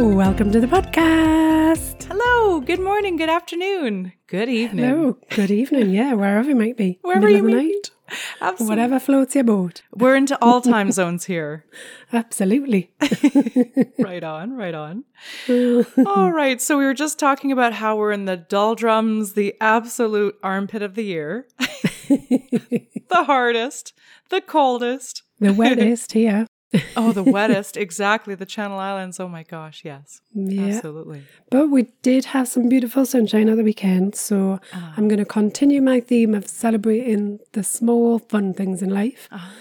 Welcome to the podcast. Hello, good morning, good afternoon, good evening. Hello, good evening. Yeah, wherever you might be. Wherever Middle you of the may be. night. Absolutely. Whatever floats your boat. We're into all time zones here. Absolutely. Right on, right on. All right, so we were just talking about how we're in the doldrums, the absolute armpit of the year, the hardest, the coldest. the wettest here. Oh, the wettest, exactly. The Channel Islands. Oh my gosh, yes, Yeah. absolutely. But we did have some beautiful sunshine at the weekend, so Ah. I'm going to continue my theme of celebrating the small, fun things in life. Ah.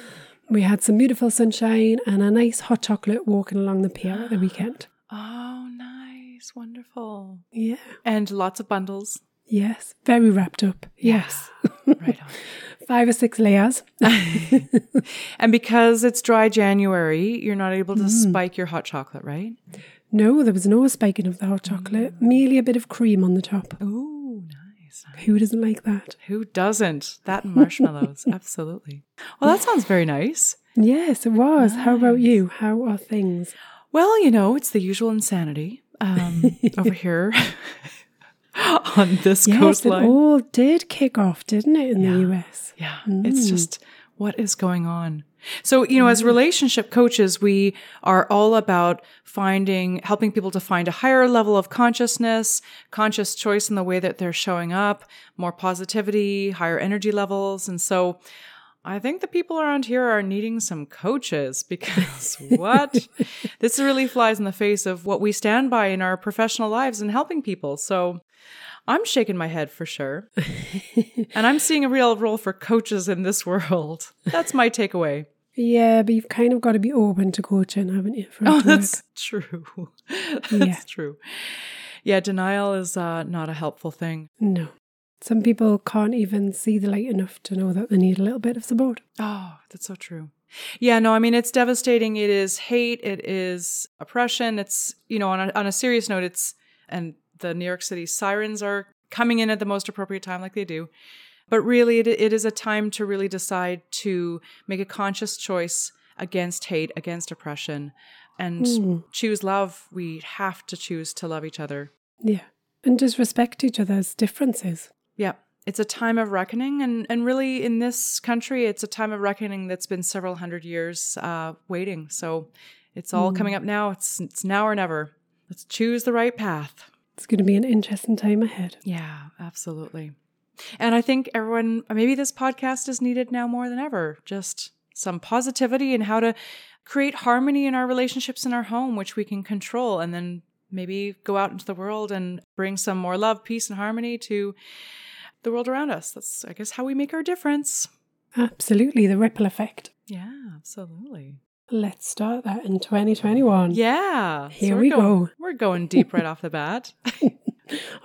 We had some beautiful sunshine and a nice hot chocolate walking along the pier at the weekend. Oh, nice, wonderful, Yeah. and lots of bundles. Yes. Very wrapped up. Yes. Right on. Five or six layers. And because it's dry January, you're not able to Mm. spike your hot chocolate, right? No, there was no spiking of the hot chocolate, Mm. merely a bit of cream on the top. Oh, nice. Who doesn't like that? Who doesn't? That and marshmallows, absolutely. Well, that sounds very nice. Yes, it was. How about you? How are things? Well, you know, it's the usual insanity um, over here on this Yes, it all did kick off, didn't it, in the US? Yeah, mm. it's just what is going on. So, you know, as mm. relationship coaches, we are all about finding, helping people to find a higher level of consciousness, conscious choice in the way that they're showing up, more positivity, higher energy levels. And so I think the people around here are needing some coaches because what? this really flies in the face of what we stand by in our professional lives and helping people. So I'm shaking my head for sure. and I'm seeing a real role for coaches in this world. That's my takeaway. Yeah, but you've kind of got to be open to coaching, haven't you? Oh, that's true. that's Yeah. true. Yeah, denial is uh, not a helpful thing. No. Some people can't even see the light enough to know that they need a little bit of support. Oh, that's so true. Yeah, no, I mean, it's devastating. It is hate. It is oppression. It's, you know, on a, on a serious note, it's, and the New York City sirens are coming in at the most appropriate time, like they do. But really, it, it is a time to really decide to make a conscious choice against hate, against oppression, and choose love. We have to choose to love each other. Yeah. And just respect each other's differences. Yeah. It's a time of reckoning. And, and really, in this country, it's a time of reckoning that's been several hundred years uh, waiting. So it's all coming up now. It's, it's now or never. Let's choose the right path. It's going to be an interesting time ahead. Yeah, absolutely. And I think everyone, maybe this podcast is needed now more than ever. Just some positivity and how to create harmony in our relationships in our home, which we can control, and then maybe go out into the world and bring some more love, peace, and harmony to the world around us. That's, I guess, how we make our difference. Absolutely. The ripple effect. Yeah, absolutely. Let's start that in 2021. Yeah. Here we're we going- go. We're going deep right off the bat.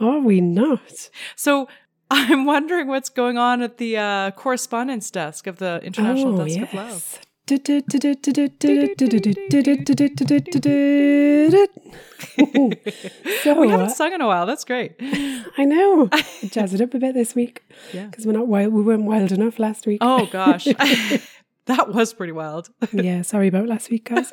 Are we not? So I'm wondering what's going on at the uh, correspondence desk of the International oh, Desk yes. of Love. so We haven't sung in a while. That's great. I know. Jazz it up a bit this week. Yeah. Because we're not wild. We weren't wild enough last week. Oh gosh, that was pretty wild. yeah, sorry about last week, guys.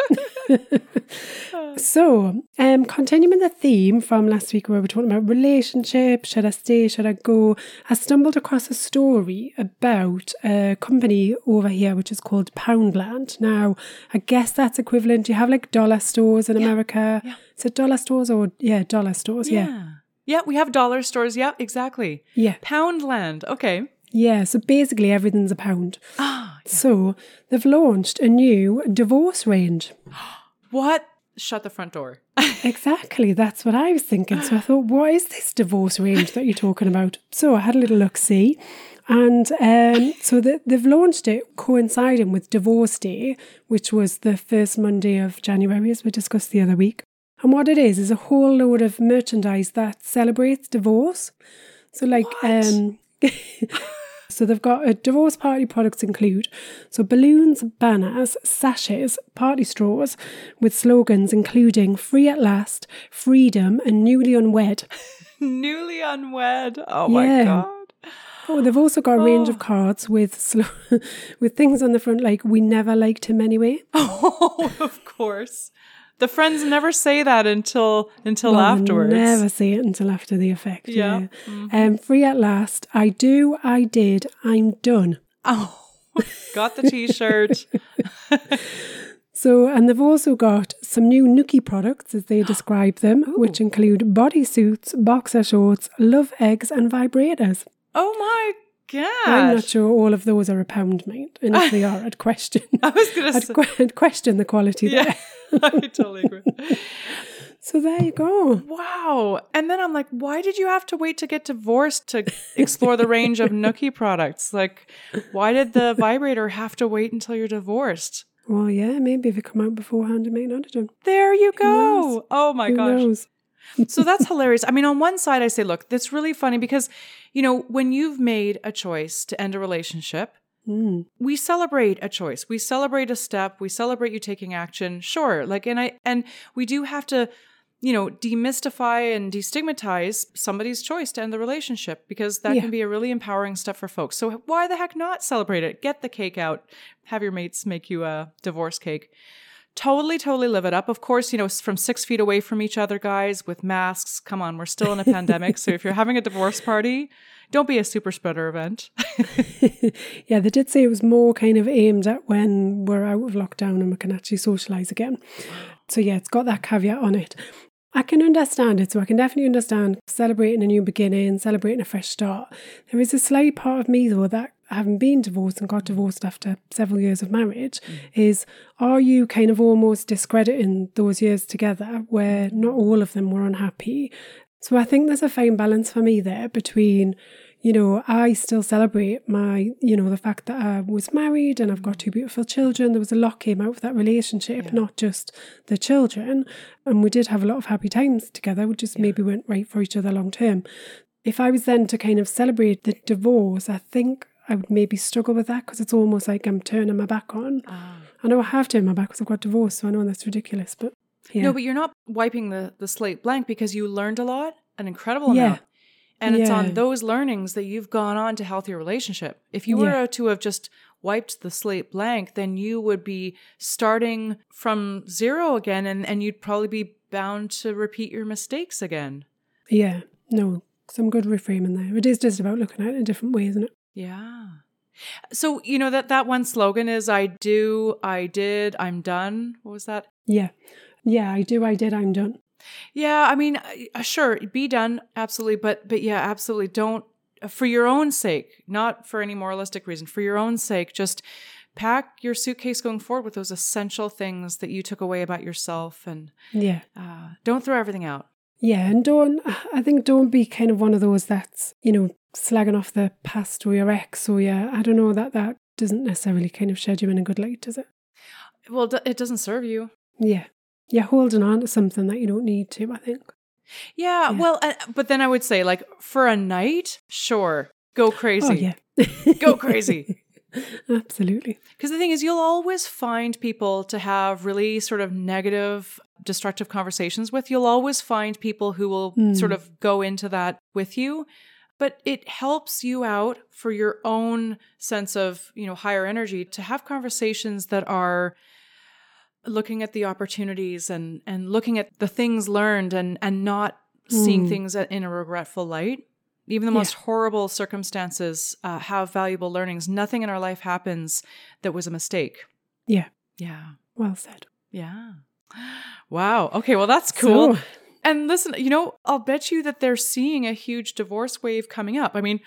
so, um, continuing the theme from last week where we were talking about relationships, should I stay, should I go? I stumbled across a story about a company over here which is called Poundland. Now, I guess that's equivalent. Do you have like dollar stores in America. yeah. Is it dollar stores or yeah, dollar stores? Yeah. Yeah, yeah. We have dollar stores. Yeah, exactly. Yeah. Poundland. Okay. Yeah. So basically everything's a pound. Ah, So they've launched a new divorce range. what? Shut the front door. Exactly, that's what I was thinking. So I thought, what is this divorce range that you're talking about? So I had a little look see, and um, so the, they've launched it coinciding with Divorce Day, which was the first Monday of January, as we discussed the other week. And what it is is a whole load of merchandise that celebrates divorce. So like um So they've got a divorce party products include so balloons, banners, sashes, party straws with slogans including free at last, freedom and newly unwed. Newly unwed. Oh my Yeah. god. Oh, they've also got a range Oh. of cards with slo- with things on the front like we never liked him anyway. Oh, of course. The friends never say that until until Well, afterwards. Never see it until after the effect. Yeah. Yeah. Um, free at last. I do, I did, I'm done. Oh, got the t-shirt. So, and they've also got some new Nookie products, as they describe them, which include bodysuits, boxer shorts, love eggs, and vibrators. oh my god. I'm not sure all of those are a pound, mate. And if they are, I'd question. I was gonna I'd, say I'd question the quality Yeah. there. I totally agree. So there you go. Wow. And then I'm like, why did you have to wait to get divorced to explore the range of Nookie products? Like, why did the vibrator have to wait until you're divorced? Well, yeah, maybe if it come out beforehand, it may not have done. There you go. Oh my Who gosh. knows? so that's hilarious. I mean, on one side, I say, look, that's really funny because, you know, when you've made a choice to end a relationship, Mm. we celebrate a choice. We celebrate a step. We celebrate you taking action. Sure. Like, and I, and we do have to, you know, demystify and destigmatize somebody's choice to end the relationship because that Yeah. can be a really empowering step for folks. So why the heck not celebrate it? Get the cake out. Have your mates make you a divorce cake. Totally, totally live it up. Of course, you know, from six feet away from each other, guys, with masks. Come on, we're still in a pandemic. So if you're having a divorce party, don't be a super spreader event. yeah, they did say it was more kind of aimed at when we're out of lockdown and we can actually socialise again. So yeah, it's got that caveat on it. I can understand it, so I can definitely understand celebrating a new beginning, celebrating a fresh start. There is a slight part of me though that having been divorced and got divorced after several years of marriage mm. is are you kind of almost discrediting those years together where not all of them were unhappy? So I think there's a fine balance for me there between you know, I still celebrate my, you know, the fact that I was married and I've got two beautiful children. There was a lot came out of that relationship, Yeah. not just the children. And we did have a lot of happy times together. We just maybe weren't right for each other long term. If I was then to kind of celebrate the divorce, I think I would maybe struggle with that because it's almost like I'm turning my back on. Ah. I know I have turned my back because I've got divorced, so I know that's ridiculous. But yeah, No, but you're not wiping the, the slate blank because you learned a lot, an incredible Yeah. amount. And it's on those learnings that you've gone on to healthier relationship. If you were to have just wiped the slate blank, then you would be starting from zero again and, and you'd probably be bound to repeat your mistakes again. yeah, no, some good reframing there. It is just about looking at it in a different ways, isn't it? Yeah. So, you know, that, that one slogan is I do, I did, I'm done. What was that? Yeah, yeah, I do, I did, I'm done. Yeah, I mean, uh, sure, be done, absolutely, but but yeah, absolutely, don't for your own sake, not for any moralistic reason, for your own sake, just pack your suitcase going forward with those essential things that you took away about yourself, and Yeah. uh, don't throw everything out. Yeah, and don't, I think don't be kind of one of those that's, you know, slagging off the past or your ex or yeah, I don't know, that that doesn't necessarily kind of shed you in a good light, does it? Well, it doesn't serve you. Yeah. You're holding on to something that you don't need to, I think. Yeah, Yeah. well, uh, but then I would say, like, for a night, sure, go crazy, Oh, yeah. go crazy. Absolutely. Because the thing is, you'll always find people to have really sort of negative, destructive conversations with. You'll always find people who will Mm. sort of go into that with you. But it helps you out for your own sense of, you know, higher energy to have conversations that are looking at the opportunities and and looking at the things learned and and not seeing Mm. things in a regretful light. Even the Yeah. most horrible circumstances uh, have valuable learnings. Nothing in our life happens that was a mistake. Yeah. Yeah. Well said. Yeah. Wow. Okay. Well, that's cool. So, And listen, you know, I'll bet you that they're seeing a huge divorce wave coming up. I mean,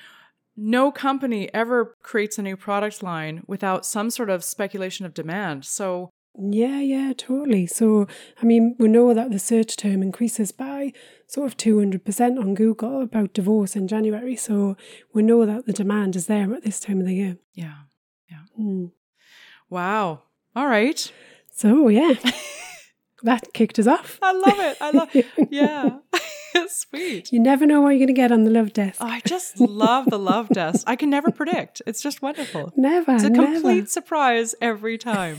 no company ever creates a new product line without some sort of speculation of demand. So, yeah, yeah, totally. So, I mean, we know that the search term increases by sort of 200% on Google about divorce in January. So, we know that the demand is there at this time of the year. yeah. Hmm. Wow. All right. So, yeah, that kicked us off. I love it. I love Yeah. Sweet. You never know what you're going to get on the love desk. Oh, I just love the love desk. I can never predict. It's just wonderful. never. It's a never. complete surprise every time.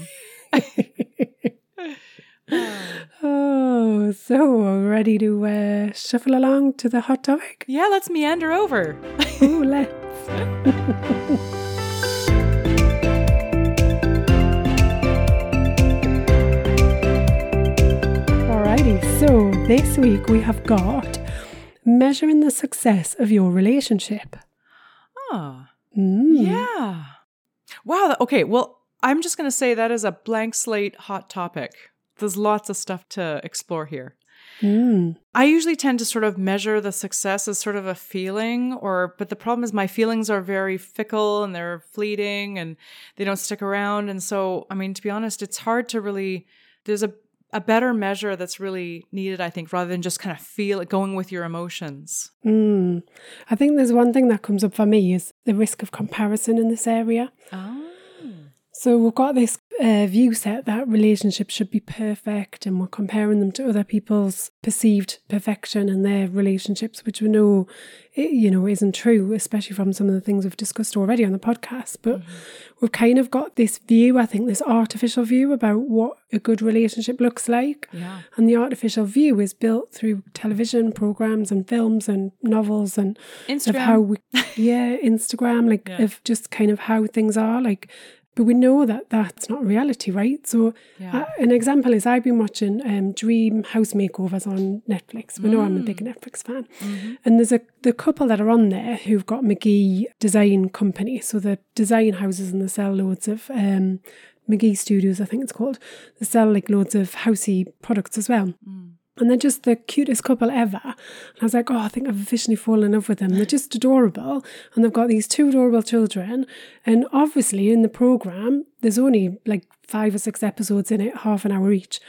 Oh, so ready to uh, shuffle along to the hot topic? Yeah, let's meander over. Oh, let's. Alrighty, so this week we have got measuring the success of your relationship. Oh, Mm. yeah. Wow. Okay. Well, I'm just going to say that is a blank slate hot topic. There's lots of stuff to explore here. Mm. I usually tend to sort of measure the success as sort of a feeling or but the problem is my feelings are very fickle and they're fleeting and they don't stick around and so I mean to be honest it's hard to really there's a a better measure that's really needed I think rather than just kind of feel it going with your emotions. Mm. I think there's one thing that comes up for me is the risk of comparison in this area. Oh. So we've got this uh, view set that relationships should be perfect, and we're comparing them to other people's perceived perfection and their relationships, which we know, i- you know, isn't true, especially from some of the things we've discussed already on the podcast. But we've kind of got this view, I think, this artificial view about what a good relationship looks like. Yeah. And the artificial view is built through television programs and films and novels and of Instagram. how we, yeah, Instagram, like Yeah. of just kind of how things are, like. But we know that that's not reality, right? So, Yeah. uh, an example is I've been watching um, Dream House Makeovers on Netflix. We know I'm a big Mm. Netflix fan, Mm-hmm. and there's a the couple that are on there who've got McGee Design Company. So the design houses and they sell loads of um, McGee Studios, I think it's called. They sell like loads of housey products as well. And they're just the cutest couple ever. And I was like, oh, I think I've officially fallen in love with them. They're just adorable. And they've got these two adorable children. And obviously, in the program, there's only like five or six episodes in it, half an hour each.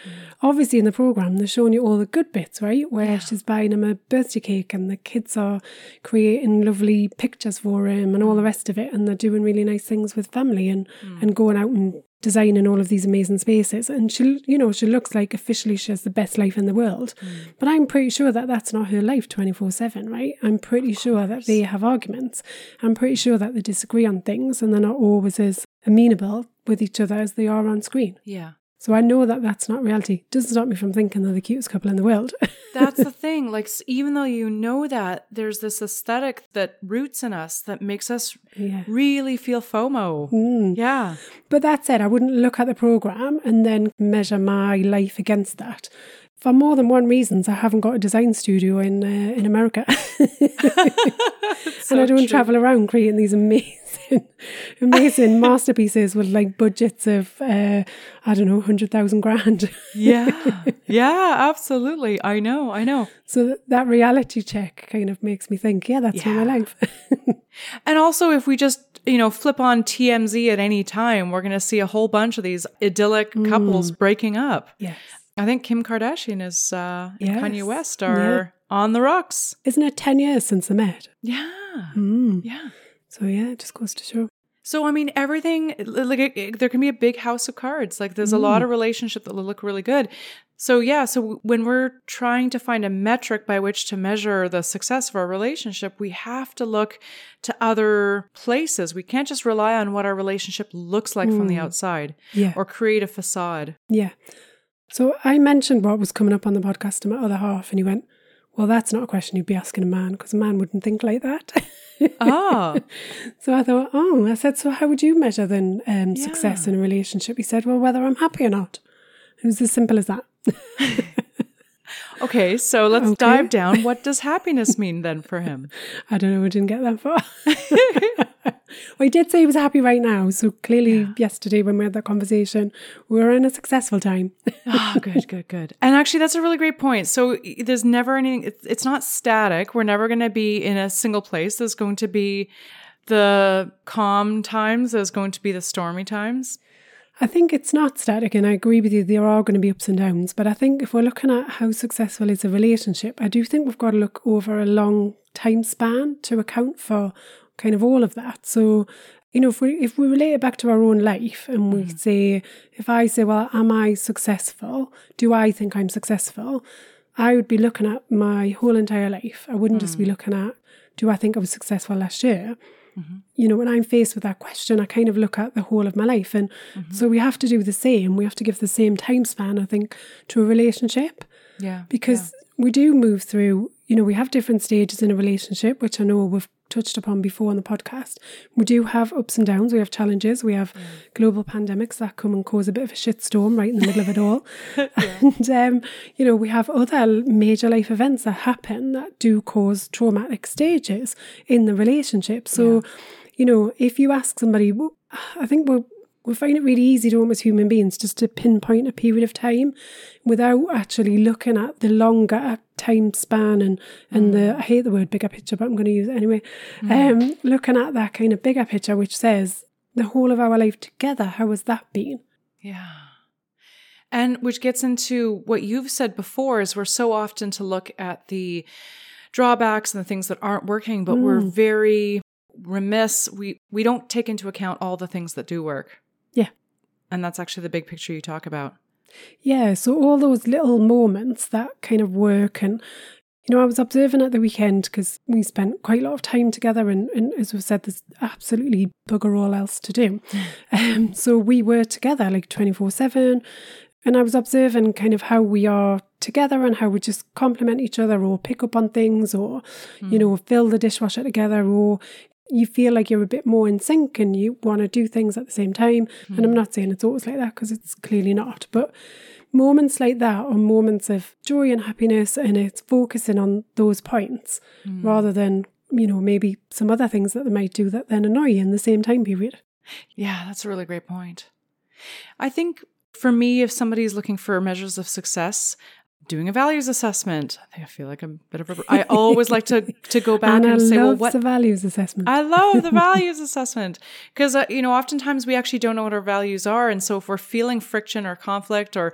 Obviously, in the program, they're showing you all the good bits, right? Where she's buying him a birthday cake and the kids are creating lovely pictures for him and all the rest of it. And they're doing really nice things with family and, hmm. and going out and designing all of these amazing spaces. And she, you know, she looks like officially she has the best life in the world. Mm. But I'm pretty sure that that's not her life 24 7, right? I'm pretty sure that they have arguments. I'm pretty sure that they disagree on things and they're not always as amenable with each other as they are on screen. Yeah. So I know that that's not reality. Doesn't stop me from thinking they're the cutest couple in the world. That's the thing. Like, even though you know that, there's this aesthetic that roots in us that makes us yeah. really feel FOMO. Mm. Yeah. But that said, I wouldn't look at the program and then measure my life against that. For more than one reasons, I haven't got a design studio in uh, in America, and I don't travel around creating these amazing, amazing masterpieces with like budgets of uh, I don't know, hundred thousand grand. Yeah. Yeah, absolutely. I know. I know. so that, that reality check kind of makes me think, yeah, that's not my life. And also, if we just, you know, flip on TMZ at any time, we're going to see a whole bunch of these idyllic couples breaking up. yes, I think Kim Kardashian is uh, and Yes. Kanye West are on the rocks. isn't it ten years since they met? Yeah. Mm. Yeah. So yeah, it just goes to show. So I mean, everything like it, it- there can be a big house of cards. Like there's a lot of relationship that will look really good. So yeah, so when we're trying to find a metric by which to measure the success of our relationship, we have to look to other places. We can't just rely on what our relationship looks like from the outside Yeah. or create a facade. Yeah. So I mentioned what was coming up on the podcast to my other half, and he went, Well, that's not a question you'd be asking a man because a man wouldn't think like that. Ah, so I thought, Oh, I said, So how would you measure then um, success in a relationship? He said, Well, whether I'm happy or not. It was as simple as that. okay. So let's Okay. dive down. What does happiness mean then for him? I don't know, we didn't get that far. well, he did say he was happy right now. So clearly, yesterday when we had that conversation, we were in a successful time. Oh, good, good, good. And actually, that's a really great point. So there's never any, it's, it's not static. We're never going to be in a single place. There's going to be the calm times, there's going to be the stormy times. I think it's not static, and I agree with you. There are going to be ups and downs, but I think if we're looking at how successful is a relationship, I do think we've got to look over a long time span to account for kind of all of that. So, you know, if we if we relate it back to our own life, and we mm-hmm. say, if I say, well, am I successful? Do I think I'm successful? I would be looking at my whole entire life. I wouldn't just be mm. looking at, do I think I was successful last year? Mm-hmm. You know, when I'm faced with that question, I kind of look at the whole of my life. And mm-hmm. so we have to do the same. We have to give the same time span, I think, to a relationship Yeah. because we do move through, you know, we have different stages in a relationship, which I know we've touched upon before on the podcast. We do have ups and downs, we have challenges, we have global pandemics that come and cause a bit of a shitstorm right in the middle of it all. And, um, you know, we have other major life events that happen that do cause traumatic stages in the relationship. So, you know, if you ask somebody, I think we're we find it really easy to almost human beings just to pinpoint a period of time without actually looking at the longer time span and and the mm. I hate the word bigger picture, but I'm going to use it anyway. Mm. Um, looking at that kind of bigger picture, which says the whole of our life together. How has that been? Yeah. And which gets into what you've said before is we're so often to look at the drawbacks and the things that aren't working, but we're mm. very remiss. We we don't take into account all the things that do work. And that's actually the big picture you talk about. Yeah, so all those little moments that kind of work and you know, I was observing at the weekend because we spent quite a lot of time together, and, and as we've said, there's absolutely bugger all else to do. Um, so we were together like 24 7. And I was observing kind of how we are together and how we just complement each other or pick up on things or, you know, fill the dishwasher together or you feel like you're a bit more in sync and you want to do things at the same time. And I'm hmm. not saying it's always like that because it's clearly not. But moments like that are moments of joy and happiness and it's focusing on those points hmm. rather than, you know, maybe some other things that they might do that then annoy you in the same time period. Yeah, that's a really great point. I think for me, if somebody's looking for measures of success, doing a values assessment, I feel like I'm a bit of a. I always like to to go back And and, I say, well, love what the values assessment. I love the values assessment because uh, you know oftentimes we actually don't know what our values are, and so if we're feeling friction or conflict or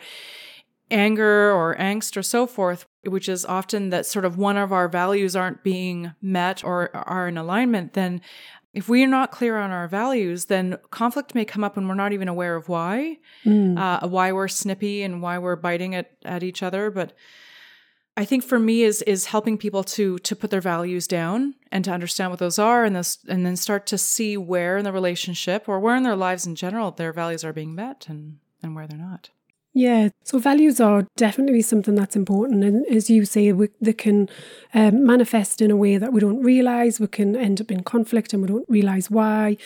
anger or angst or so forth, which is often that sort of one of our values aren't being met or are in alignment, then if we are not clear on our values, then conflict may come up and we're not even aware of why, uh, why we're snippy and why we're biting at, at each other. But I think for me is is helping people to to put their values down and to understand what those are and this and then start to see where in the relationship or where in their lives in general their values are being met and and where they're not. Yeah, so values are definitely something that's important. And as you say, we, they can um, manifest in a way that we don't realize. We can end up in conflict and we don't realize why.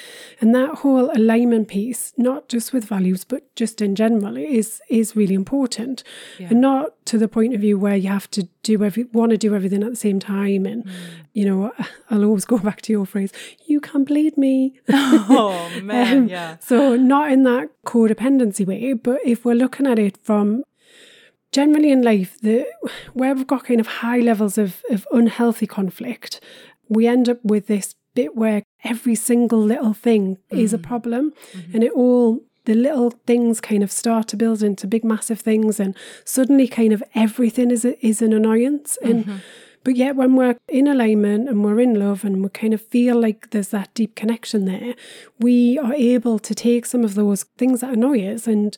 And that whole alignment piece, not just with values, but just in general, is is really important. And not to the point of view where you have to do every want to do everything at the same time. And mm. you know, I'll always go back to your phrase: "You can't bleed me." Oh man, Um, yeah. So not in that codependency way, but if we're looking at it from generally in life, the where we've got kind of high levels of, of unhealthy conflict, we end up with this bit where every single little thing is a mm. problem mm-hmm. and it all the little things kind of start to build into big massive things and suddenly kind of everything is a, is an annoyance. And mm-hmm. but yet when we're in alignment and we're in love and we kind of feel like there's that deep connection there we are able to take some of those things that annoy us and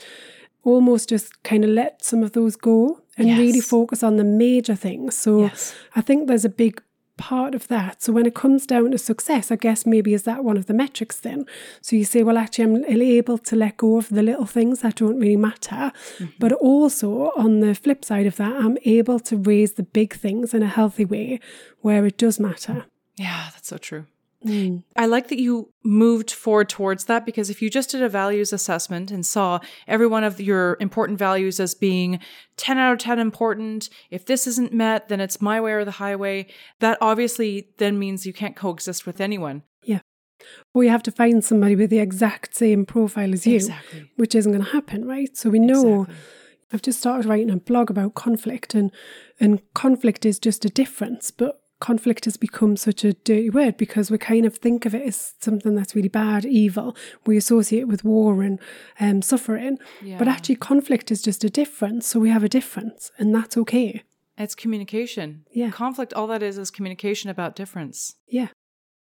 almost just kind of let some of those go and really focus on the major things. So Yes. i think there's a big part of that. So when it comes down to success, I guess maybe is that one of the metrics then? So you say, well, actually, I'm able to let go of the little things that don't really matter. Mm-hmm. But also on the flip side of that, I'm able to raise the big things in a healthy way where it does matter. Yeah, that's so true. Mm. I like that you moved forward towards that because if you just did a values assessment and saw every one of your important values as being 10 out of 10 important, if this isn't met, then it's my way or the highway, that obviously then means you can't coexist with anyone. Yeah. Or you have to find somebody with the exact same profile as you, Exactly. which isn't going to happen, right? So we know. Exactly. I've just started writing a blog about conflict, and and conflict is just a difference, but conflict has become such a dirty word because we kind of think of it as something that's really bad, evil. We associate it with war and um, suffering, but actually, conflict is just a difference. So we have a difference, and that's okay. It's communication. Yeah. Conflict, all that is, is communication about difference. Yeah,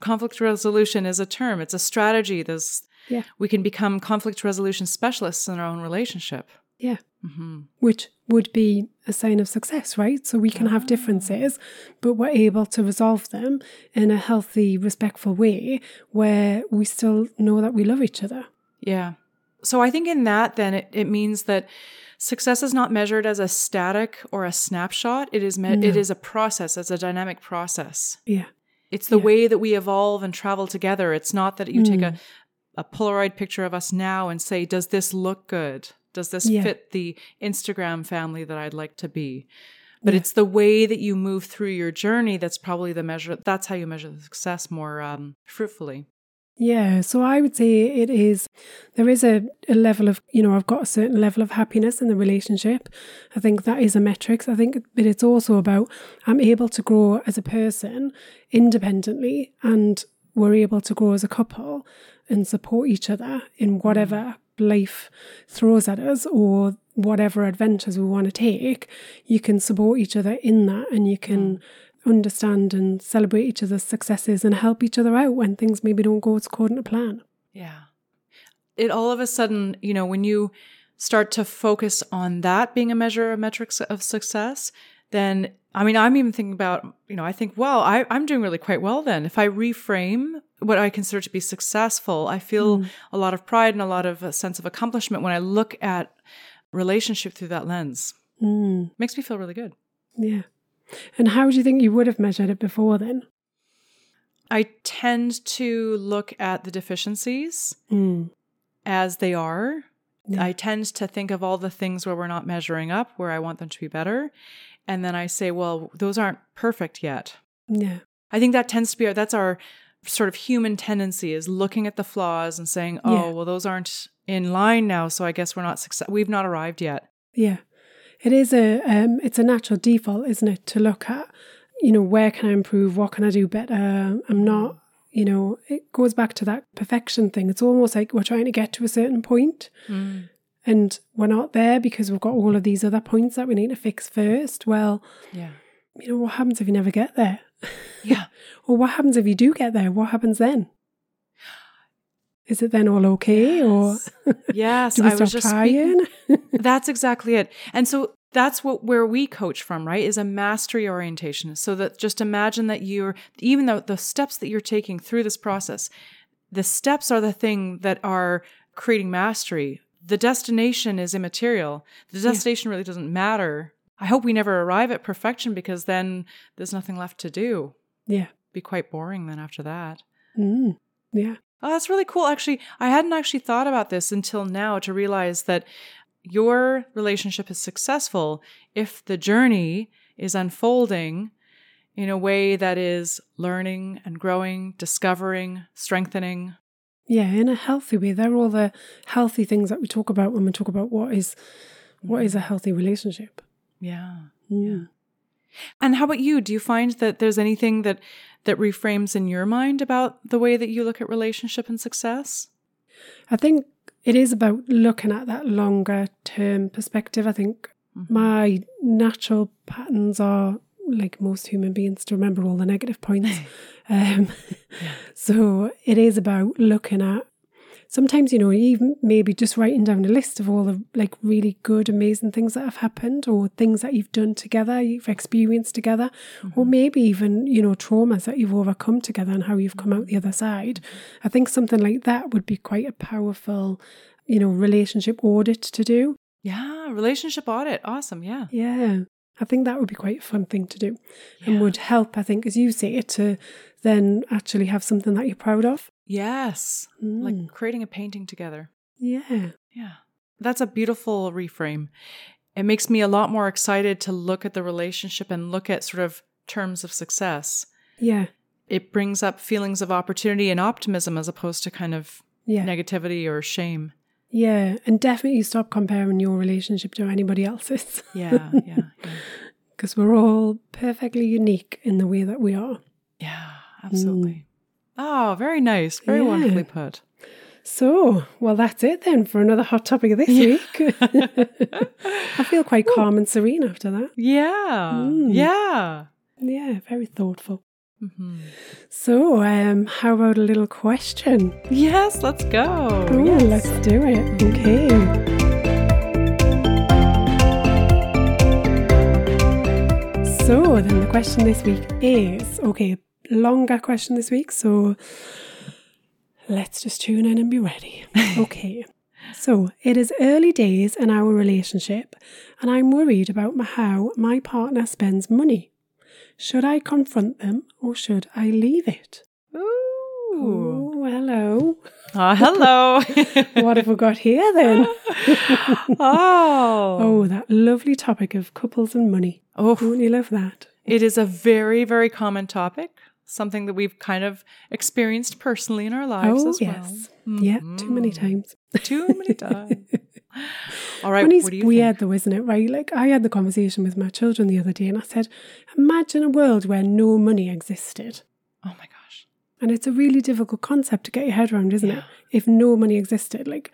Conflict resolution is a term, it's a strategy. There's, Yeah. We can become conflict resolution specialists in our own relationship. Yeah. hmm which would be a sign of success, right? So we can have differences, but we're able to resolve them in a healthy, respectful way where we still know that we love each other. Yeah. So I think in that, then it, it means that success is not measured as a static or a snapshot. It is me- it is a process. It's a dynamic process. Yeah. It's the way that we evolve and travel together. It's not that you take a, a Polaroid picture of us now and say, does this look good? Does this Yeah. fit the Instagram family that I'd like to be? But it's the way that you move through your journey that's probably the measure. That's how you measure the success more um, fruitfully. Yeah, so I would say it is, there is a, a level of, you know, I've got a certain level of happiness in the relationship. I think that is a metric. I think, but it's also about I'm able to grow as a person independently and we're able to grow as a couple and support each other in whatever life throws at us or whatever adventures we want to take. You can support each other in that and you can mm. understand and celebrate each other's successes and help each other out when things maybe don't go according to plan. Yeah. It all of a sudden, you know, when you start to focus on that being a measure of metrics of success, then I mean, I'm even thinking about, you know, I think, well, I, I'm doing really quite well then. If I reframe what I consider to be successful, I feel a lot of pride and a lot of a sense of accomplishment when I look at relationship through that lens. Mm, Makes me feel really good. yeah. And how do you think you would have measured it before then? I tend to look at the deficiencies Mm, as they are. Yeah. I tend to think of all the things where we're not measuring up, where I want them to be better. And then I say, well, those aren't perfect yet. yeah. I think that tends to be our, that's our sort of human tendency is looking at the flaws and saying, oh, Yeah. well, those aren't in line now. So I guess we're not success. We've not arrived yet. Yeah. It is a um it's a natural default, isn't it, to look at, you know, where can I improve? What can I do better? I'm not, you know, it goes back to that perfection thing. It's almost like we're trying to get to a certain point and we're not there because we've got all of these other points that we need to fix first. Well, Yeah. you know, what happens if you never get there? Yeah. well, what happens if you do get there? What happens then? Is it then all okay? Or Yes. do we I stop was just speaking-? That's exactly it. And so that's what where we coach from, right? Is a mastery orientation. So that just imagine that you're even though the steps that you're taking through this process, the steps are the thing that are creating mastery. The destination is immaterial. The destination really doesn't matter. I hope we never arrive at perfection because then there's nothing left to do. yeah. Be quite boring then after that. Mm. Yeah. Oh, that's really cool. Actually, I hadn't actually thought about this until now to realize that your relationship is successful if the journey is unfolding in a way that is learning and growing, discovering, strengthening. Yeah, in a healthy way. They're all the healthy things that we talk about when we talk about what is what is a healthy relationship. Yeah. Mm. And how about you? Do you find that there's anything that that reframes in your mind about the way that you look at relationship and success? I think it is about looking at that longer term perspective. I think Mm-hmm. my natural patterns are like most human beings to remember all the negative points. um, So it is about looking at sometimes, you know, even maybe just writing down a list of all the like really good, amazing things that have happened or things that you've done together, you've experienced together, or mm-hmm. maybe even, you know, traumas that you've overcome together and how you've come out the other side. I think something like that would be quite a powerful, you know, relationship audit to do. Yeah, relationship audit. Awesome. Yeah. Yeah. I think that would be quite a fun thing to do Yeah. and would help, I think, as you say, to then actually have something that you're proud of. Yes. Mm. Like creating a painting together. Yeah. Yeah. That's a beautiful reframe. It makes me a lot more excited to look at the relationship and look at sort of terms of success. Yeah. It brings up feelings of opportunity and optimism as opposed to kind of Yeah. negativity or shame. Yeah. And definitely stop comparing your relationship to anybody else's Yeah, yeah, yeah. because we're all perfectly unique in the way that we are. Yeah, absolutely. Oh, very nice. Very yeah. wonderfully put. So, well, that's it then for another hot topic of this yeah. week. I feel quite Ooh. calm and serene after that. Yeah. Mm. Yeah. Yeah, very thoughtful. Mm-hmm. So, um, how about a little question? Yes, let's go. Ooh, yes. Let's do it. Okay. So, then the question this week is okay, longer question this week. So let's just tune in and be ready. Okay. So it is early days in our relationship, and I'm worried about how my partner spends money. Should I confront them or should I leave it? Ooh. Oh, hello. Ah, hello. What have we got here then? oh. Oh, that lovely topic of couples and money. Oh. Don't you love that? It is a very, very common topic. Something that we've kind of experienced personally in our lives oh, as well. yes. Yeah, too mm-hmm. many times. Too many times. All right. Money's what do you weird think? though, isn't it? Right? Like I had the conversation with my children the other day and I said, imagine a world where no money existed. Oh my gosh. And it's a really difficult concept to get your head around, isn't it? If no money existed, like,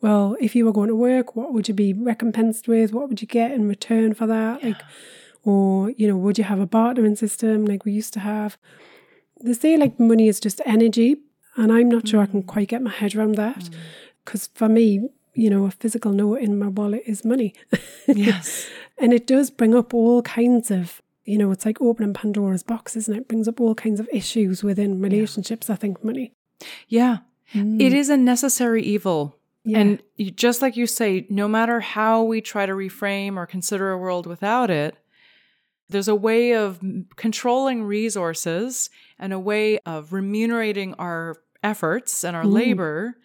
well, if you were going to work, what would you be recompensed with? What would you get in return for that? Like, or, you know, would you have a bartering system like we used to have? They say like money is just energy. And I'm not sure I can mm. quite get my head around that. Mm. Because for me, you know, a physical note in my wallet is money. Yes. And it does bring up all kinds of, you know, it's like opening Pandora's box, isn't it? It brings up all kinds of issues within relationships, I think, money. Yeah. It mm. is a necessary evil. Yeah. And just like you say, no matter how we try to reframe or consider a world without it, there's a way of controlling resources and a way of remunerating our efforts and our mm. labor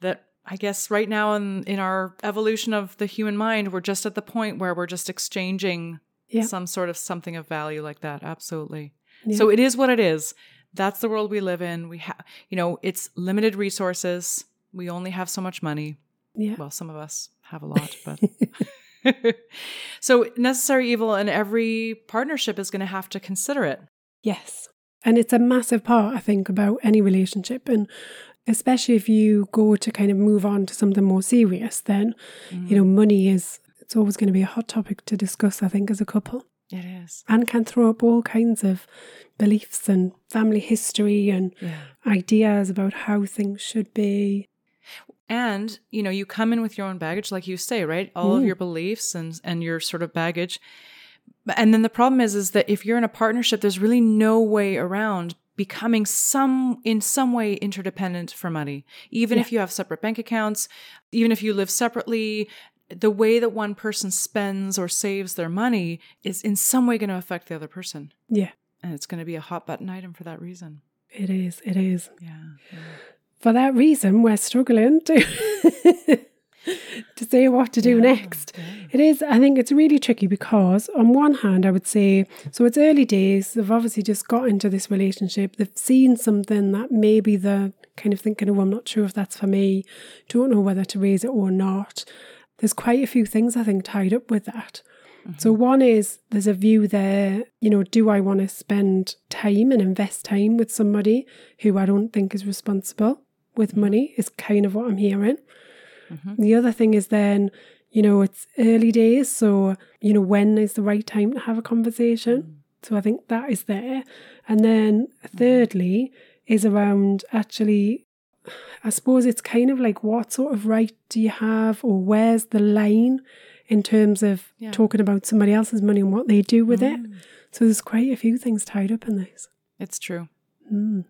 that I guess right now in, in our evolution of the human mind, we're just at the point where we're just exchanging Yeah. some sort of something of value like that. Absolutely. So it is what it is. That's the world we live in. We have, you know, it's limited resources. We only have so much money. Yeah. Well, some of us have a lot, but so necessary evil, and every partnership is going to have to consider it. Yes. And it's a massive part, I think, about any relationship. And especially if you go to kind of move on to something more serious, then, you know, mm. money is, it's always going to be a hot topic to discuss, I think, as a couple. It is. And can throw up all kinds of beliefs and family history and Yeah. ideas about how things should be. And, you know, you come in with your own baggage, like you say, right? All of mm. your beliefs and, and your sort of baggage. And then the problem is, is that if you're in a partnership, there's really no way around becoming some, in some way interdependent for money. Even if you have separate bank accounts, even if you live separately, the way that one person spends or saves their money is in some way going to affect the other person. Yeah, And it's going to be a hot button item for that reason. it is. It is. Yeah. For that reason, we're struggling to to say what to do next. It is, I think it's really tricky because, on one hand, I would say, so it's early days. They've obviously just got into this relationship. They've seen something that maybe they're kind of thinking, oh, I'm not sure if that's for me. Don't know whether to raise it or not. There's quite a few things, I think, tied up with that. So, mm-hmm. one is there's a view there, you know, do I want to spend time and invest time with somebody who I don't think is responsible with money? Is kind of what I'm hearing. Mm-hmm. The other thing is then, you know, it's early days. So, you know, when is the right time to have a conversation? Mm. So, I think that is there. And then, mm-hmm. thirdly, is around actually, I suppose it's kind of like what sort of right do you have, or where's the line in terms of Yeah. talking about somebody else's money and what they do with it? Mm. So, there's quite a few things tied up in this. It's true. Mm.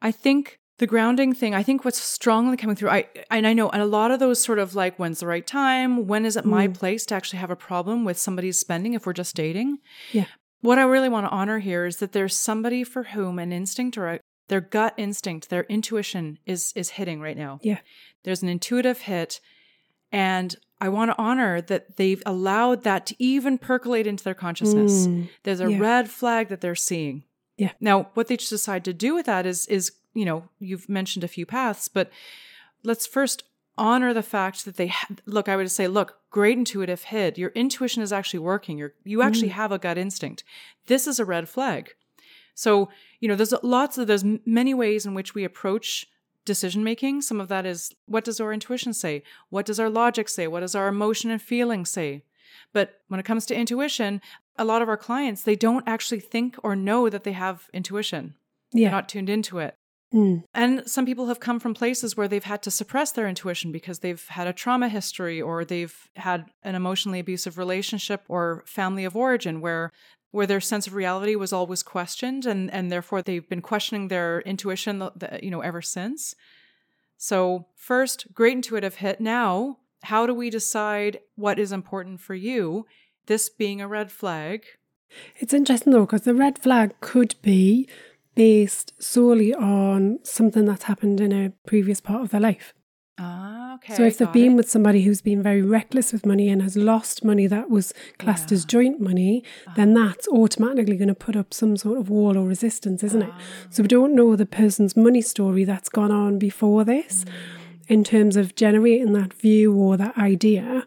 I think the grounding thing, I think what's strongly coming through, I and I know and a lot of those sort of like when's the right time, when is it my place to actually have a problem with somebody's spending if we're just dating? Yeah. What I really want to honor here is that there's somebody for whom an instinct or a, their gut instinct, their intuition is is hitting right now. Yeah. There's an intuitive hit and I want to honor that they've allowed that to even percolate into their consciousness. Mm. There's a Yeah. red flag that they're seeing. Yeah. Now, what they decide to do with that is is you know you've mentioned a few paths, but let's first honor the fact that they ha- look. I would say, look, great intuitive hit. Your intuition is actually working. You're you mm. actually have a gut instinct. This is a red flag. So you know, there's lots of there's many ways in which we approach decision making. Some of that is what does our intuition say? What does our logic say? What does our emotion and feeling say? But when it comes to intuition, a lot of our clients, they don't actually think or know that they have intuition. They're Yeah. not tuned into it. Mm. And some people have come from places where they've had to suppress their intuition because they've had a trauma history or they've had an emotionally abusive relationship or family of origin where where their sense of reality was always questioned and and therefore they've been questioning their intuition the, the, you know ever since. So first great intuitive hit. Now how do we decide what is important for you? This being a red flag. It's interesting though, because the red flag could be based solely on something that's happened in a previous part of their life. ah okay so if they've been it. with somebody who's been very reckless with money and has lost money that was classed as joint money, ah. then that's automatically going to put up some sort of wall or resistance, isn't it? So we ah. don't know the person's money story that's gone on before this. Mm. In terms of generating that view or that idea,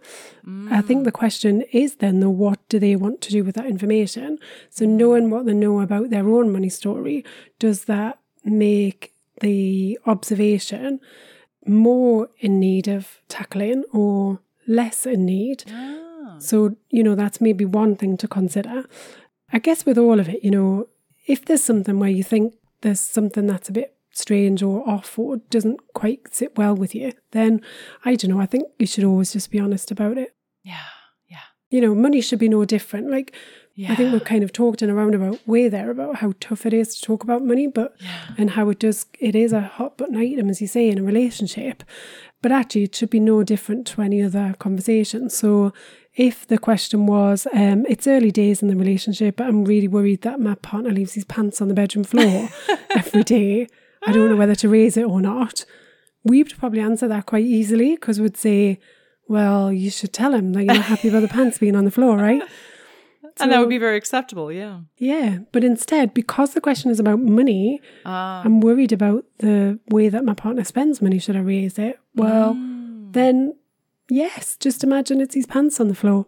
I think the question is then the what do they want to do with that information? So knowing what they know about their own money story, does that make the observation more in need of tackling or less in need? Ah. So, you know, that's maybe one thing to consider. I guess with all of it, you know, if there's something where you think there's something that's a bit strange or off or doesn't quite sit well with you, then I don't know, I think you should always just be honest about it. yeah yeah You know, money should be no different. Like, yeah I think we've kind of talked in a roundabout way there about how tough it is to talk about money, but yeah and how it does it is a hot button item, as you say, in a relationship. But actually, it should be no different to any other conversation. So, if the question was, um, it's early days in the relationship, but I'm really worried that my partner leaves his pants on the bedroom floor every day. I don't know whether to raise it or not. We would probably answer that quite easily because we'd say, well, you should tell him that you're not happy about the pants being on the floor, right? and that would be very acceptable yeah Yeah, but instead, because the question is about money, ah I'm worried about the way that my partner spends money. Should I raise it? Well, Mm. then yes, just imagine it's his pants on the floor.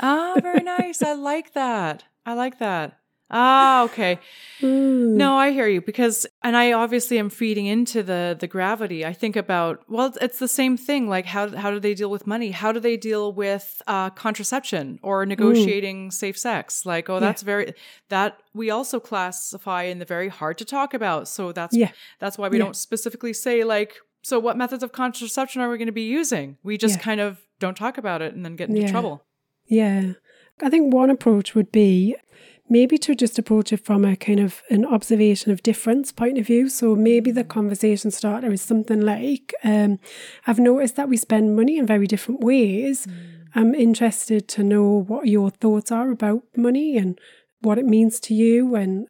ah very nice i like that i like that ah okay Mm. No, I hear you because, and I obviously am feeding into the the gravity. I think about well, it's- the same thing. Like how how do they deal with money? How do they deal with uh, contraception or negotiating safe sex? Like oh, that's very that we also classify in the very hard to talk about. So that's Yeah. that's why we Yeah. don't specifically say like so what methods of contraception are we going to be using? We just Yeah. kind of don't talk about it and then get into Yeah. trouble. Yeah. I think one approach would be maybe to just approach it from a kind of an observation of difference point of view. So maybe the conversation starter is something like, um, I've noticed that we spend money in very different ways. I'm interested to know what your thoughts are about money and what it means to you and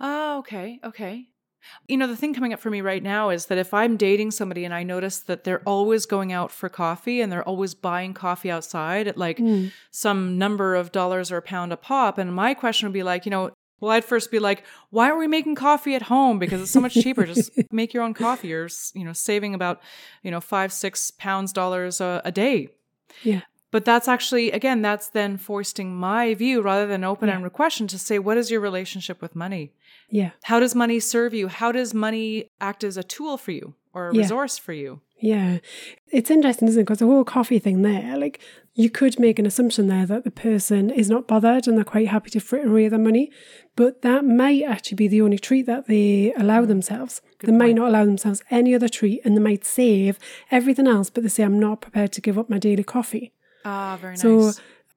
Ah, okay, okay. You know, the thing coming up for me right now is that if I'm dating somebody and I notice that they're always going out for coffee and they're always buying coffee outside at like Mm. some number of dollars or a pound a pop, and my question would be like, you know, well, I'd first be like, why aren't we making coffee at home? Because it's so much cheaper. Just make your own coffee. You're, you know, saving about, you know, five, six pounds dollars a, a day. Yeah. But that's actually, again, that's then foisting my view rather than open Yeah. ended question to say, what is your relationship with money? Yeah. How does money serve you? How does money act as a tool for you or a Yeah. resource for you? Yeah. It's interesting, isn't it? Because the whole coffee thing there, like you could make an assumption there that the person is not bothered and they're quite happy to fritter away their money. But that might actually be the only treat that they allow themselves. they might not allow themselves any other treat and they might save everything else, but they say, I'm not prepared to give up my daily coffee. Ah, very nice. So,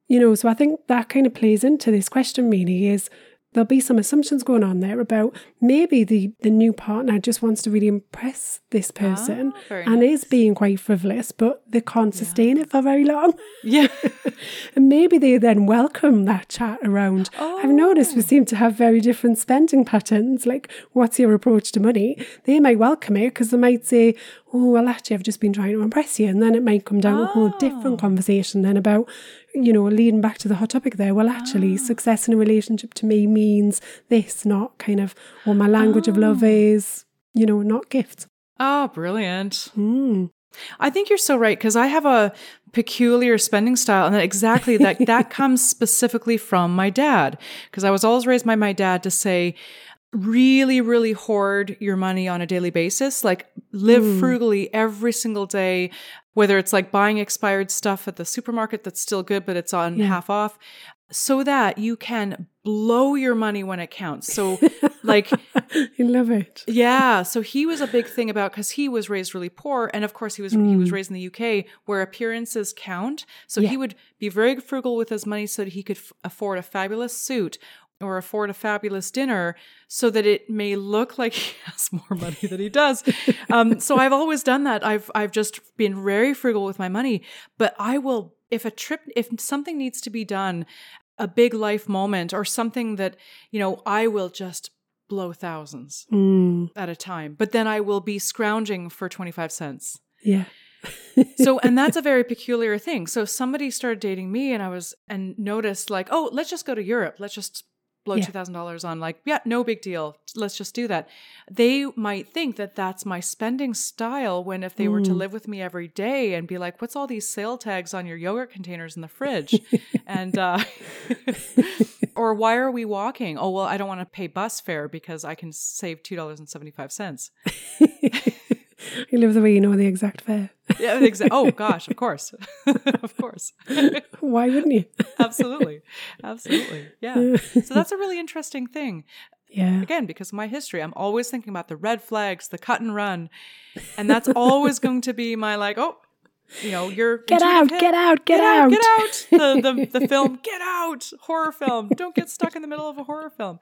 you know, so I think that kind of plays into this question really is there'll be some assumptions going on there about maybe the the new partner just wants to really impress this person Ah, very and is being quite frivolous, but they can't sustain it for very long. Yeah. and maybe they then welcome that chat around. I've noticed we Oh. seem to have very different spending patterns. Like, what's your approach to money? They might welcome it because they might say, Oh, well, actually, I've just been trying to impress you. And then it might come down to a whole different Oh. conversation then about, you know, leading back to the hot topic there. Well, actually, Ah. success in a relationship to me means this, not kind of, or my language of love Oh. is, you know, not gifts. Oh, brilliant. Mm. I think you're so right because I have a peculiar spending style, and that exactly that that comes specifically from my dad. Because I was always raised by my dad to say, really, really hoard your money on a daily basis. Like live Mm. frugally every single day. Whether it's like buying expired stuff at the supermarket that's still good, but it's on Yeah. half off, so that you can blow your money when it counts. So, like, I love it. yeah, so he was a big thing about because he was raised really poor, and of course he was he was Mm. raised in the UK where appearances count. So Yeah. he would be very frugal with his money so that he could f- afford a fabulous suit or afford a fabulous dinner so that it may look like he has more money than he does. Um, so I've always done that. I've I've just been very frugal with my money, but I will if a trip if something needs to be done, a big life moment or something that, you know, I will just blow thousands Mm, at a time, but then I will be scrounging for 25 cents. yeah. So, and that's a very peculiar thing. So, somebody started dating me and I was, and noticed, like, oh, let's just go to Europe. Let's just blow Yeah. $2,000 on, like, yeah, no big deal. Let's just do that. They might think that that's my spending style when if they were to Mm. live with me every day and be like, what's all these sale tags on your yogurt containers in the fridge? and, uh, or why are we walking? Oh, well, I don't want to pay bus fare because I can save $2.75. I love the way you know the exact fare. Yeah, exa- oh gosh, of course. of course. Why wouldn't you? Absolutely. Absolutely. Yeah. So that's a really interesting thing. Yeah. Again, because of my history, I'm always thinking about the red flags, the cut and run. And that's always going to be my like, oh, you know, you're Get out, get out, get, out. Get out. The, the, the film, get out. Horror film. Don't get stuck in the middle of a horror film.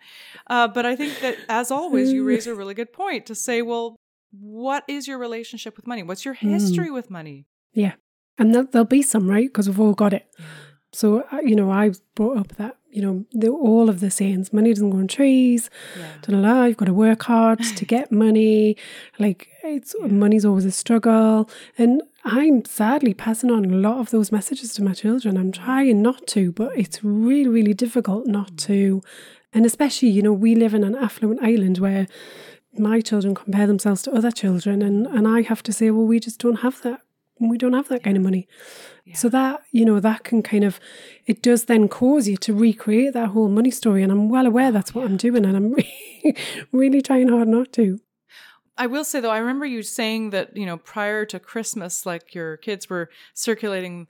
Uh, but I think that as always, you raise a really good point to say, well, what is your relationship with money? What's your hmm. history with money? Yeah. And there'll, there'll be some, right? Because we've all got it. So, uh, you know, I brought up that, you know, the, all of the sayings money doesn't grow on trees, Yeah. da, da, you've got to work hard to get money. Like, it's money's always a struggle. And I'm sadly passing on a lot of those messages to my children. I'm mm. trying not to, but it's really, really difficult not mm. to. And especially, you know, we live in an affluent island where my children compare themselves to other children, and, and I have to say, well, we just don't have that. We don't have that kind of money. So that, you know, that can kind of, it does then cause you to recreate that whole money story. And I'm well aware that's what I'm doing. And I'm really, really trying hard not to. I will say though, I remember you saying that, you know, prior to Christmas, like your kids were circulating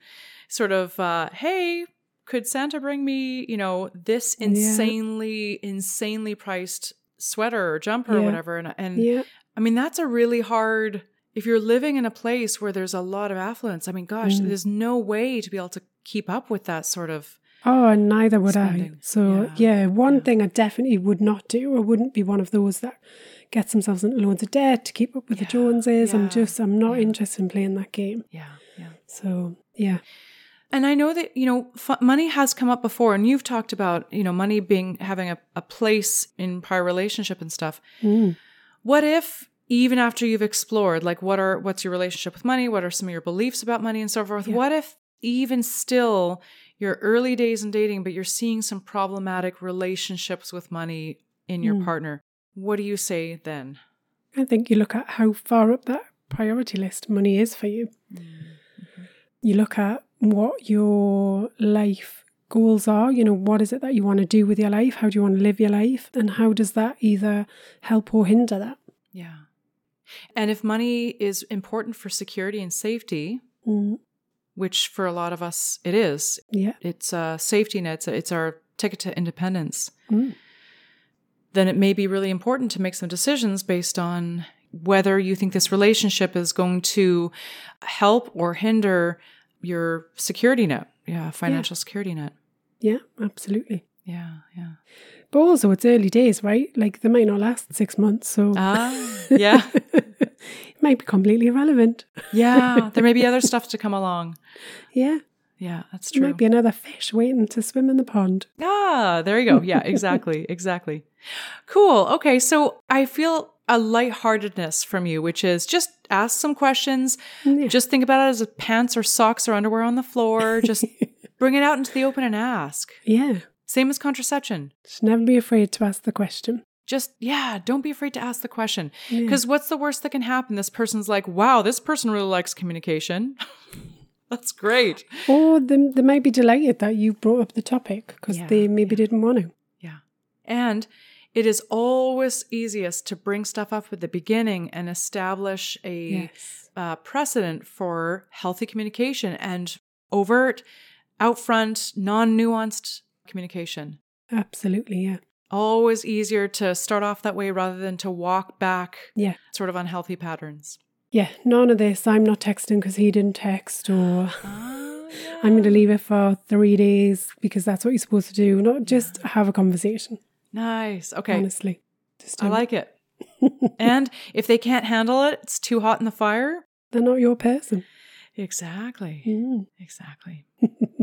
sort of, uh, hey, could Santa bring me, you know, this Yeah. insanely, insanely priced sweater or jumper or whatever? And, and Yeah. I mean, that's a really hard, if you're living in a place where there's a lot of affluence, I mean, gosh, Mm. there's no way to be able to keep up with that sort of, Oh, and neither would Spending. I. So, Yeah. yeah, one Yeah. thing I definitely would not do, or wouldn't be one of those that gets themselves into loads of debt to keep up with Yeah. the Joneses. I'm just, I'm not Yeah. interested in playing that game. yeah, yeah. So, yeah. And I know that, you know, f- money has come up before and you've talked about, you know, money being having a, a place in prior relationship and stuff. Mm. What if even after you've explored, like what are what's your relationship with money? What are some of your beliefs about money and so forth? Yeah. What if even still your early days in dating, but you're seeing some problematic relationships with money in your Mm. partner? What do you say then? I think you look at how far up that priority list money is for you. You look at what your life goals are. You know, what is it that you want to do with your life? How do you want to live your life? And how does that either help or hinder that? Yeah. And if money is important for security and safety, Mm, which for a lot of us it is, yeah. it's a safety net, it's, it's our ticket to independence, Mm. then it may be really important to make some decisions based on whether you think this relationship is going to help or hinder your security net. Yeah, financial security net. Yeah, absolutely. Yeah, yeah. But also, it's early days, right? Like they might not last six months, so Ah, yeah. it might be completely irrelevant. Yeah. There may be other stuff to come along. Yeah, Yeah, that's there true. might be another fish waiting to swim in the pond. Ah, there you go. Yeah, exactly. exactly. Cool. Okay. So I feel a lightheartedness from you, which is just ask some questions. Yeah. Just think about it as pants or socks or underwear on the floor. Just bring it out into the open and ask. Yeah, Same as contraception. just never be afraid to ask the question. Just, yeah, don't be afraid to ask the question. Yeah. Because what's the worst that can happen? This person's like, wow, this person really likes communication. That's great. Or they, they might be delighted that you brought up the topic because Yeah, they maybe didn't want to. Yeah. And it is always easiest to bring stuff up at the beginning and establish a Yes. uh, precedent for healthy communication and overt, out front, non nuanced communication. Absolutely, yeah. Always easier to start off that way rather than to walk back Yeah. sort of unhealthy patterns. Yeah, none of this. I'm not texting because he didn't text, or Ah, I'm going to leave it for three days because that's what you're supposed to do. Not just have a conversation. Nice. Okay. Honestly, I like it. and if they can't handle it, it's too hot in the fire. they're not your person. Exactly. Mm. Exactly.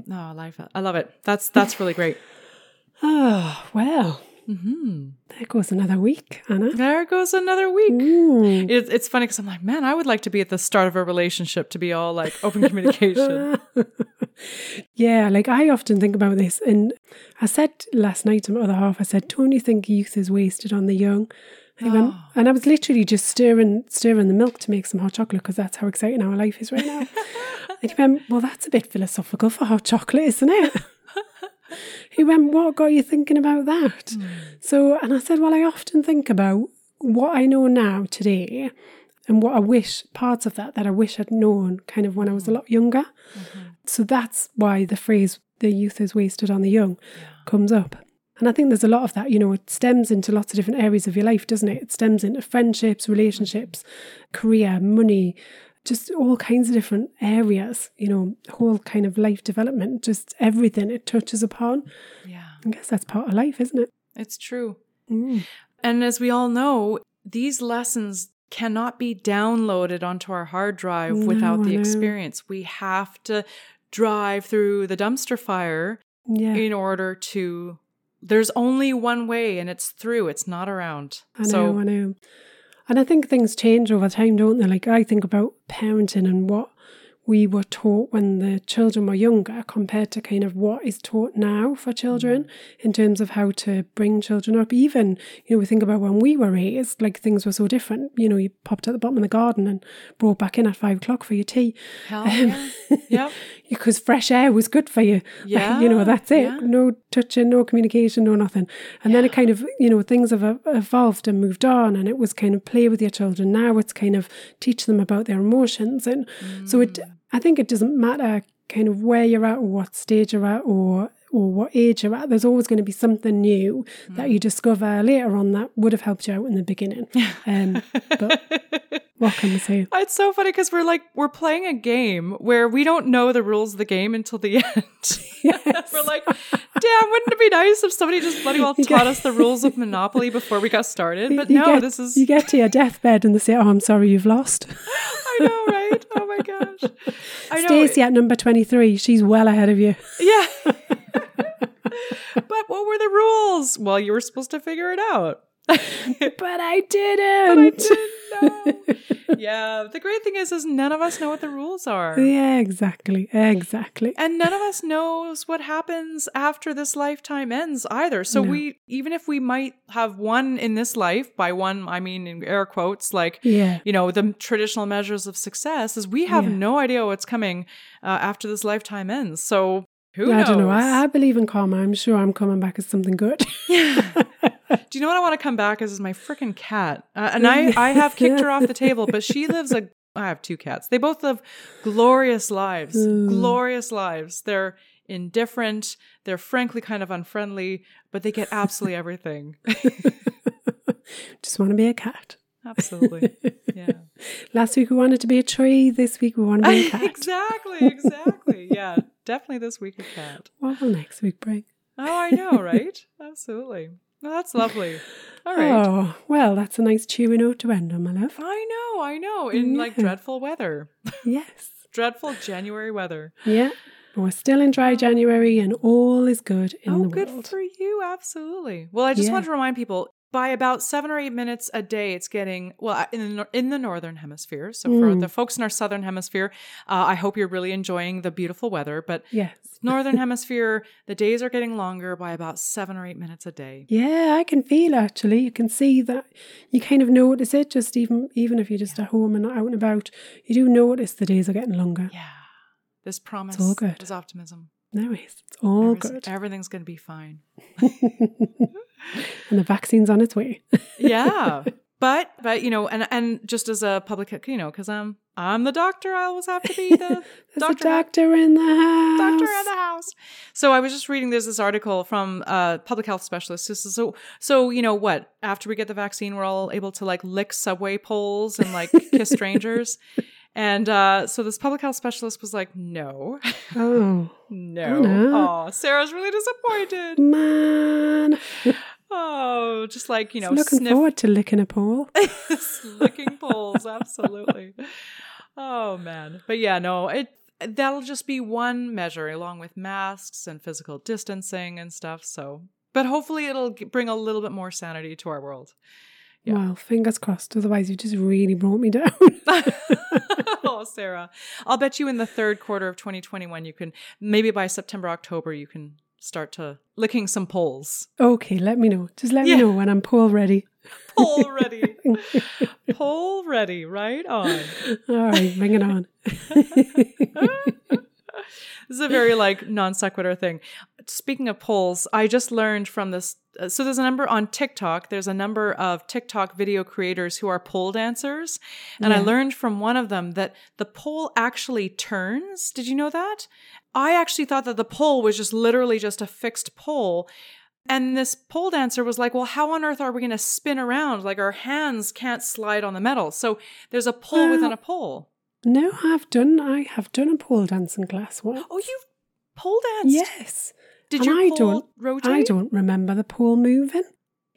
no, I like it. I love it. That's that's really great. Oh well, hmm there goes another week, Anna. There goes another week. Mm. It, it's funny because I'm like, man, I would like to be at the start of a relationship to be all like open communication. yeah, like I often think about this, and I said last night to my other half, I said, "Don't you think youth is wasted on the young?" And, he went, Oh. and I was literally just stirring, stirring the milk to make some hot chocolate because that's how exciting our life is right now. and he went, "Well, that's a bit philosophical for hot chocolate, isn't it?" he went, "What got you thinking about that?" Hmm. So, and I said, "Well, I often think about what I know now today." And what I wish, parts of that that I wish I'd known kind of when I was a hmm. lot younger. Mm-hmm. So that's why the phrase the youth is wasted on the young comes up. And I think there's a lot of that, you know, it stems into lots of different areas of your life, doesn't it? It stems into friendships, relationships, career, money, just all kinds of different areas, you know, whole kind of life development, just everything it touches upon. yeah, I guess that's part of life, isn't it? it's true. Mm. And as we all know, these lessons cannot be downloaded onto our hard drive without the experience. We have to drive through the dumpster fire Yeah. in order to. There's only one way, and it's through. It's not around. I know, so I know. And I think things change over time, don't they? Like I think about parenting and what we were taught when the children were younger compared to kind of what is taught now for children Mm-hmm. in terms of how to bring children up. Even, you know, we think about when we were raised, like things were so different. You know, you popped at the bottom of the garden and brought back in at five o'clock for your tea. hell yeah. yep. Because fresh air was good for you. Yeah, you know, that's it. yeah. No touching, no communication, no nothing. And then it kind of, you know, things have evolved and moved on, and it was kind of play with your children. Now it's kind of teach them about their emotions. And so it, Mm. I think it doesn't matter kind of where you're at or what stage you're at or or what age you're at, there's always going to be something new that Mm. you discover later on that would have helped you out in the beginning. Um, but what can we say? It's so funny because we're like we're playing a game where we don't know the rules of the game until the end. Yes. we're like, damn, wouldn't it be nice if somebody just bloody well get- taught us the rules of Monopoly before we got started? But You no, get- this is you get to your deathbed and they say, "Oh, I'm sorry, you've lost." I know, right? Oh my gosh. I know. Stacey at number twenty-three, she's well ahead of you. Yeah. but what were the rules? Well, you were supposed to figure it out. But I didn't. I didn't know. yeah. The great thing is, is none of us know what the rules are. Yeah, exactly, exactly. And none of us knows what happens after this lifetime ends either. So No. we, even if we might have one in this life, by one, I mean in air quotes, like, Yeah, you know, the traditional measures of success is we have Yeah. no idea what's coming uh, after this lifetime ends. So who I knows? don't know. I, I believe in karma. I'm sure I'm coming back as something good. Do you know what I want to come back as? Is my freaking cat, uh, and I I have kicked her off the table, but she lives a. I have two cats. They both live glorious lives, Mm. glorious lives. They're indifferent. They're frankly kind of unfriendly, but they get absolutely everything. Just want to be a cat. Absolutely, yeah. Last week we wanted to be a tree. This week we want to be a cat. exactly, exactly. Yeah, definitely this week a cat. What will next week bring? Oh, I know, right? Absolutely. Well, that's lovely. All right. Oh, well, that's a nice cheery note to end on, my love. I know, I know. In like dreadful weather, Yes. dreadful January weather. Yeah. We're still in dry January and all is good in oh, the world. Oh, good for you. Absolutely. Well, I just Yeah. want to remind people by about seven or eight minutes a day, it's getting, well, in the, in the northern hemisphere. So for Mm. the folks in our southern hemisphere, uh, I hope you're really enjoying the beautiful weather. But Yes. northern hemisphere, the days are getting longer by about seven or eight minutes a day. Yeah, I can feel actually. You can see that you kind of notice it just even even if you're just at home and not out and about. You do notice the days are getting longer. Yeah. This promise all good. is optimism. No, it's it's all good. Everything's going to be fine. and the vaccine's on its way. yeah but but you know and and just as a public you know because i'm i'm the doctor i always have to be the doctor doctor in the house. doctor in the house so i was just reading there's this article from a public health specialist This is so so you know what after we get the vaccine we're all able to like lick subway poles and like kiss strangers And uh, so this public health specialist was like, no, Oh, no. no. Oh, Sarah's really disappointed. man. Oh, just like, you know, Looking sniff forward to licking a pole. licking poles. Absolutely. Oh, man. But yeah, no, it that'll just be one measure along with masks and physical distancing and stuff. So, but hopefully it'll bring a little bit more sanity to our world. Yeah. Well, fingers crossed. Otherwise, you just really brought me down. oh, Sarah. I'll bet you in the third quarter of 2021, you can, maybe by September, October, you can start to licking some poles. okay, let me know. Just let Yeah. me know when I'm pole ready. Pole ready. Pole ready, right on. All right, bring it on. This is a very like non sequitur thing. Speaking of polls, I just learned from this. uh, So there's a number on TikTok. There's a number of TikTok video creators who are pole dancers, and I learned from one of them that the pole actually turns. Did you know that? I actually thought that the pole was just literally just a fixed pole. And this pole dancer was like, well, how on earth are we going to spin around? Like our hands can't slide on the metal. So there's a pole within a pole. No, I've done. I have done a pole dancing class once. Oh, you pole danced? yes. Did And your I pole don't- rotate? I don't remember the pole moving.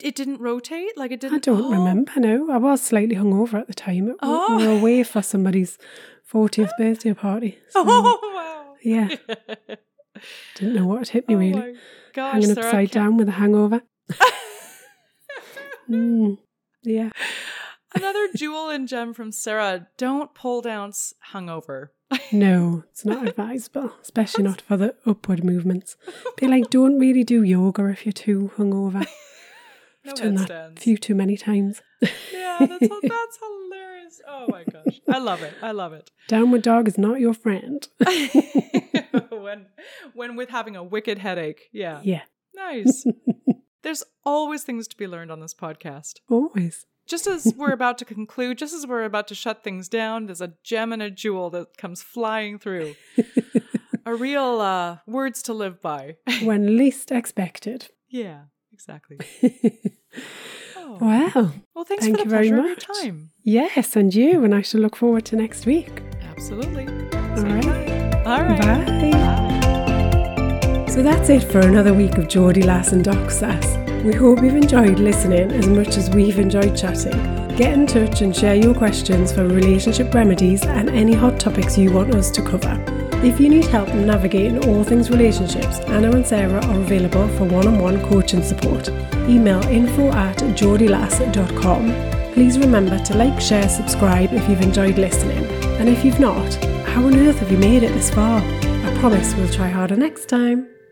It didn't rotate? Like it didn't? I don't Oh. remember. No, I was slightly hungover at the time. Oh. We were oh. away for somebody's fortieth birthday party. so, Oh. Yeah, didn't know what had hit me oh really. my gosh. Hanging upside can't- down with a hangover. Mm, yeah. Another jewel and gem from Sarah. Don't pole dance hungover. No, it's not advisable, especially not for the upward movements. Be like, don't really do yoga if you're too hungover. No I've done that a few too many times. Yeah, that's, that's hilarious. Oh my gosh. I love it. I love it. Downward dog is not your friend. when when with having a wicked headache. Yeah. Yeah, Nice. There's always things to be learned on this podcast. always. Just as we're about to conclude, just as we're about to shut things down, there's a gem and a jewel that comes flying through. a real uh, words to live by. When least expected. yeah, exactly. Oh. Well, Well, thanks Thank for the you very pleasure of your much. time. yes, and you, and I shall look forward to next week. Absolutely. All right. All right. Bye. Bye. So that's it for another week of Geordie Lass and Doc Sass. We hope you've enjoyed listening as much as we've enjoyed chatting. Get in touch and share your questions for relationship remedies and any hot topics you want us to cover. If you need help navigating all things relationships, Anna and Sarah are available for one-on-one coaching support. Email info at geordielass.com. Please remember to like, share, subscribe if you've enjoyed listening. And if you've not, how on earth have you made it this far? I promise we'll try harder next time.